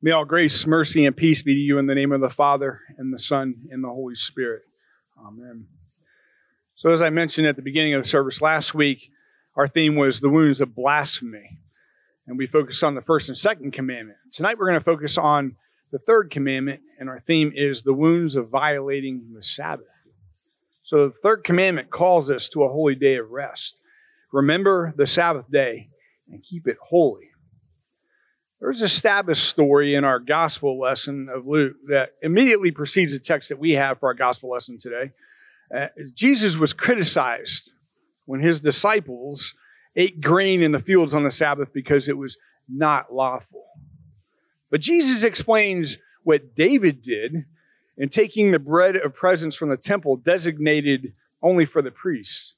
May all grace, mercy, and peace be to you in the name of the Father, and the Son, and the Holy Spirit. Amen. So, as I mentioned at the beginning of the service last week, our theme was the wounds of blasphemy. And we focused on the first and second commandment. Tonight, we're going to focus on the third commandment, and our theme is the wounds of violating the Sabbath. So, the third commandment calls us to a holy day of rest. Remember the Sabbath day and keep it holy. There's a Sabbath story in our gospel lesson of Luke that immediately precedes the text that we have for our gospel lesson today. Uh, Jesus was criticized when his disciples ate grain in the fields on the Sabbath because it was not lawful. But Jesus explains what David did in taking the bread of presence from the temple designated only for the priests,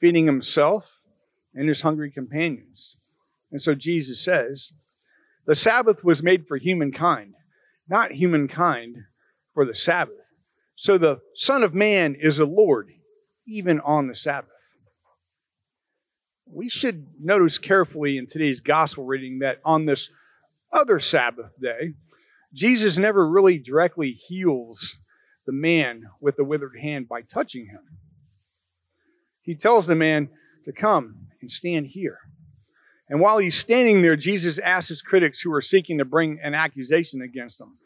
feeding himself and his hungry companions. And so Jesus says, the Sabbath was made for humankind, not humankind for the Sabbath. So the Son of Man is a Lord, even on the Sabbath. We should notice carefully in today's gospel reading that on this other Sabbath day, Jesus never really directly heals the man with the withered hand by touching him. He tells the man to come and stand here. And while he's standing there, Jesus asks his critics who are seeking to bring an accusation against him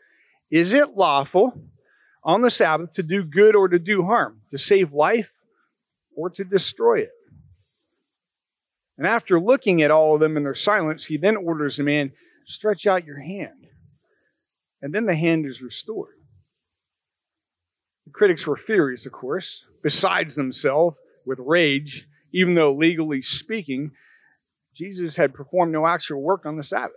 Is it lawful on the Sabbath to do good or to do harm, to save life or to destroy it? And after looking at all of them in their silence, he then orders the man, Stretch out your hand. And then the hand is restored. The critics were furious, of course, besides themselves with rage, even though legally speaking, Jesus had performed no actual work on the Sabbath.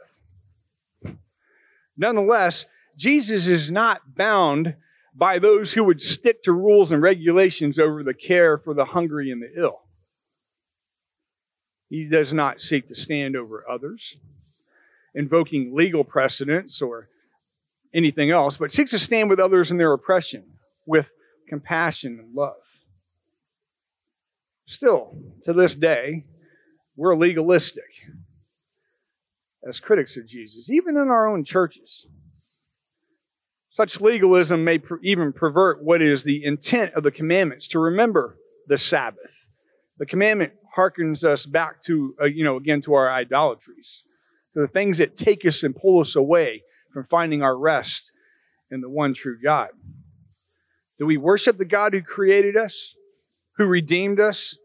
Nonetheless, Jesus is not bound by those who would stick to rules and regulations over the care for the hungry and the ill. He does not seek to stand over others, invoking legal precedents or anything else, but seeks to stand with others in their oppression with compassion and love. Still, to this day, we're legalistic as critics of Jesus, even in our own churches. Such legalism may per- even pervert what is the intent of the commandments to remember the Sabbath. The commandment harkens us back to, uh, you know, again, to our idolatries, to the things that take us and pull us away from finding our rest in the one true God. Do we worship the God who created us, who redeemed us,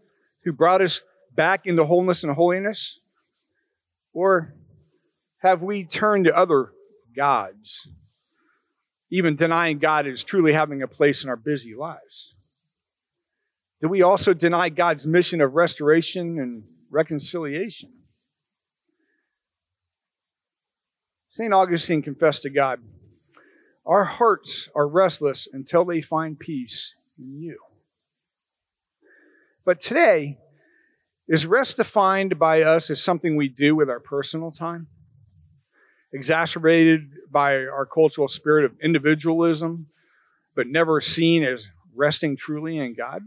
who brought us back into wholeness and holiness? Or have we turned to other gods, even denying God is truly having a place in our busy lives? Do we also deny God's mission of restoration and reconciliation? St. Augustine confessed to God, Our hearts are restless until they find peace in you. But today, is rest defined by us as something we do with our personal time? Exacerbated by our cultural spirit of individualism, but never seen as resting truly in God?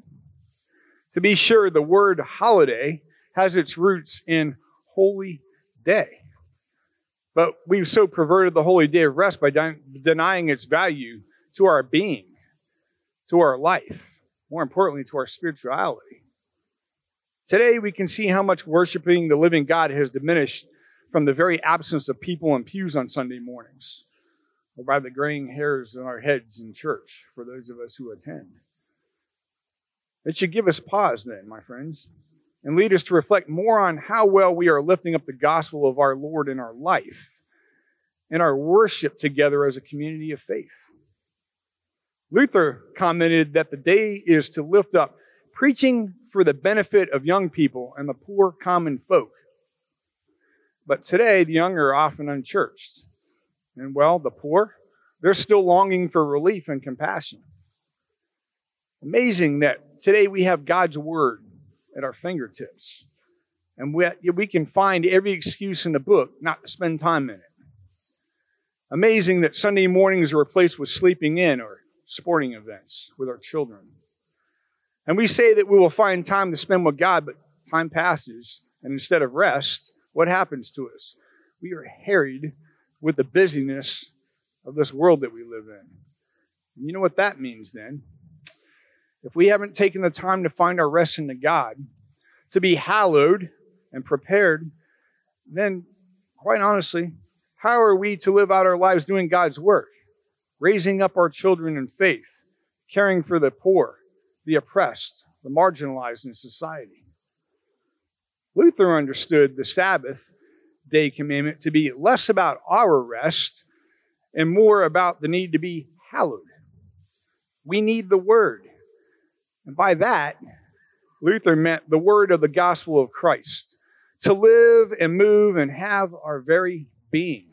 To be sure, the word holiday has its roots in holy day. But we've so perverted the holy day of rest by denying its value to our being, to our life, more importantly, to our spirituality. Today, we can see how much worshiping the living God has diminished from the very absence of people in pews on Sunday mornings, or by the graying hairs on our heads in church for those of us who attend. It should give us pause, then, my friends, and lead us to reflect more on how well we are lifting up the gospel of our Lord in our life and our worship together as a community of faith. Luther commented that the day is to lift up preaching for the benefit of young people and the poor common folk. But today, the young are often unchurched. And well, the poor, they're still longing for relief and compassion. Amazing that today we have God's Word at our fingertips. And we, we can find every excuse in the book not to spend time in it. Amazing that Sunday mornings are replaced with sleeping in or sporting events with our children. And we say that we will find time to spend with God, but time passes. And instead of rest, what happens to us? We are harried with the busyness of this world that we live in. And you know what that means then? If we haven't taken the time to find our rest in the God, to be hallowed and prepared, then quite honestly, how are we to live out our lives doing God's work? Raising up our children in faith, caring for the poor, the oppressed, the marginalized in society. Luther understood the Sabbath day commandment to be less about our rest and more about the need to be hallowed. We need the word. And by that, Luther meant the word of the gospel of Christ to live and move and have our very being.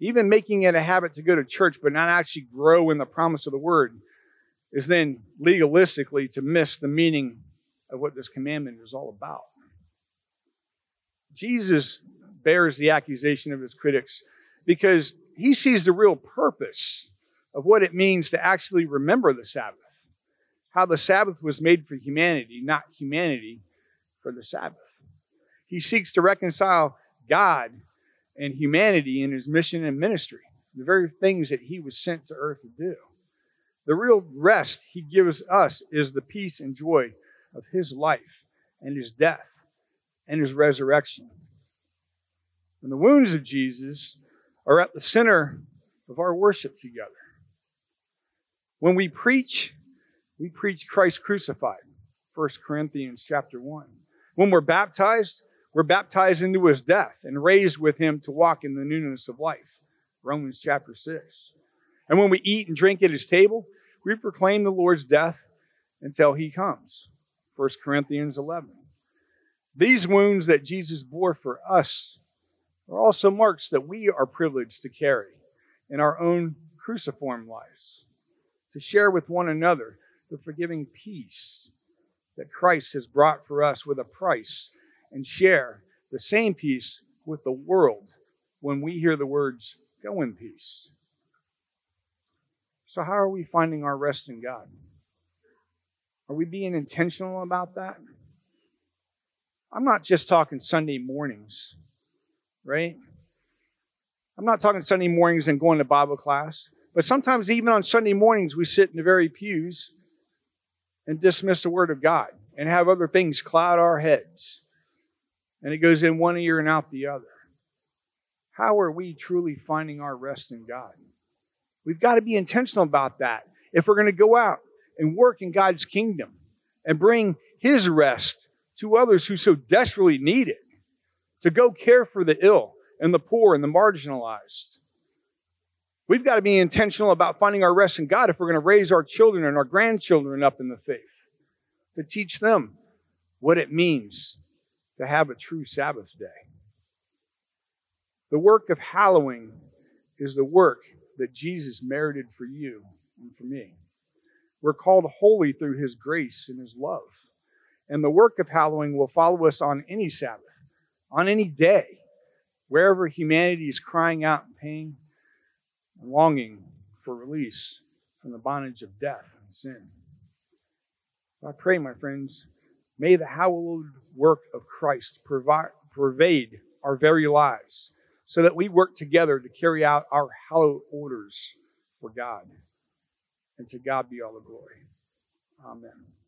Even making it a habit to go to church but not actually grow in the promise of the word is then legalistically to miss the meaning of what this commandment is all about. Jesus bears the accusation of his critics because he sees the real purpose of what it means to actually remember the Sabbath. How the Sabbath was made for humanity, not humanity for the Sabbath. He seeks to reconcile God and humanity in his mission and ministry, the very things that he was sent to earth to do. The real rest he gives us is the peace and joy of his life and his death and his resurrection. And the wounds of Jesus are at the center of our worship together. When we preach, we preach Christ crucified. 1 Corinthians chapter 1. When we're baptized, we're baptized into his death and raised with him to walk in the newness of life. Romans chapter 6. And when we eat and drink at his table, we proclaim the Lord's death until he comes. 1 Corinthians 11. These wounds that Jesus bore for us are also marks that we are privileged to carry in our own cruciform lives, to share with one another the forgiving peace that Christ has brought for us with a price, and share the same peace with the world when we hear the words, Go in peace. So, how are we finding our rest in God? Are we being intentional about that? I'm not just talking Sunday mornings, right? I'm not talking Sunday mornings and going to Bible class, but sometimes even on Sunday mornings, we sit in the very pews and dismiss the Word of God and have other things cloud our heads. And it goes in one ear and out the other. How are we truly finding our rest in God? We've got to be intentional about that if we're going to go out and work in God's kingdom and bring His rest to others who so desperately need it, to go care for the ill and the poor and the marginalized. We've got to be intentional about finding our rest in God if we're going to raise our children and our grandchildren up in the faith, to teach them what it means to have a true Sabbath day. The work of hallowing is the work that Jesus merited for you and for me. We're called holy through his grace and his love. And the work of hallowing will follow us on any Sabbath, on any day, wherever humanity is crying out in pain and longing for release from the bondage of death and sin. I pray, my friends, may the hallowed work of Christ pervade our very lives so that we work together to carry out our hallowed orders for God. And to God be all the glory. Amen.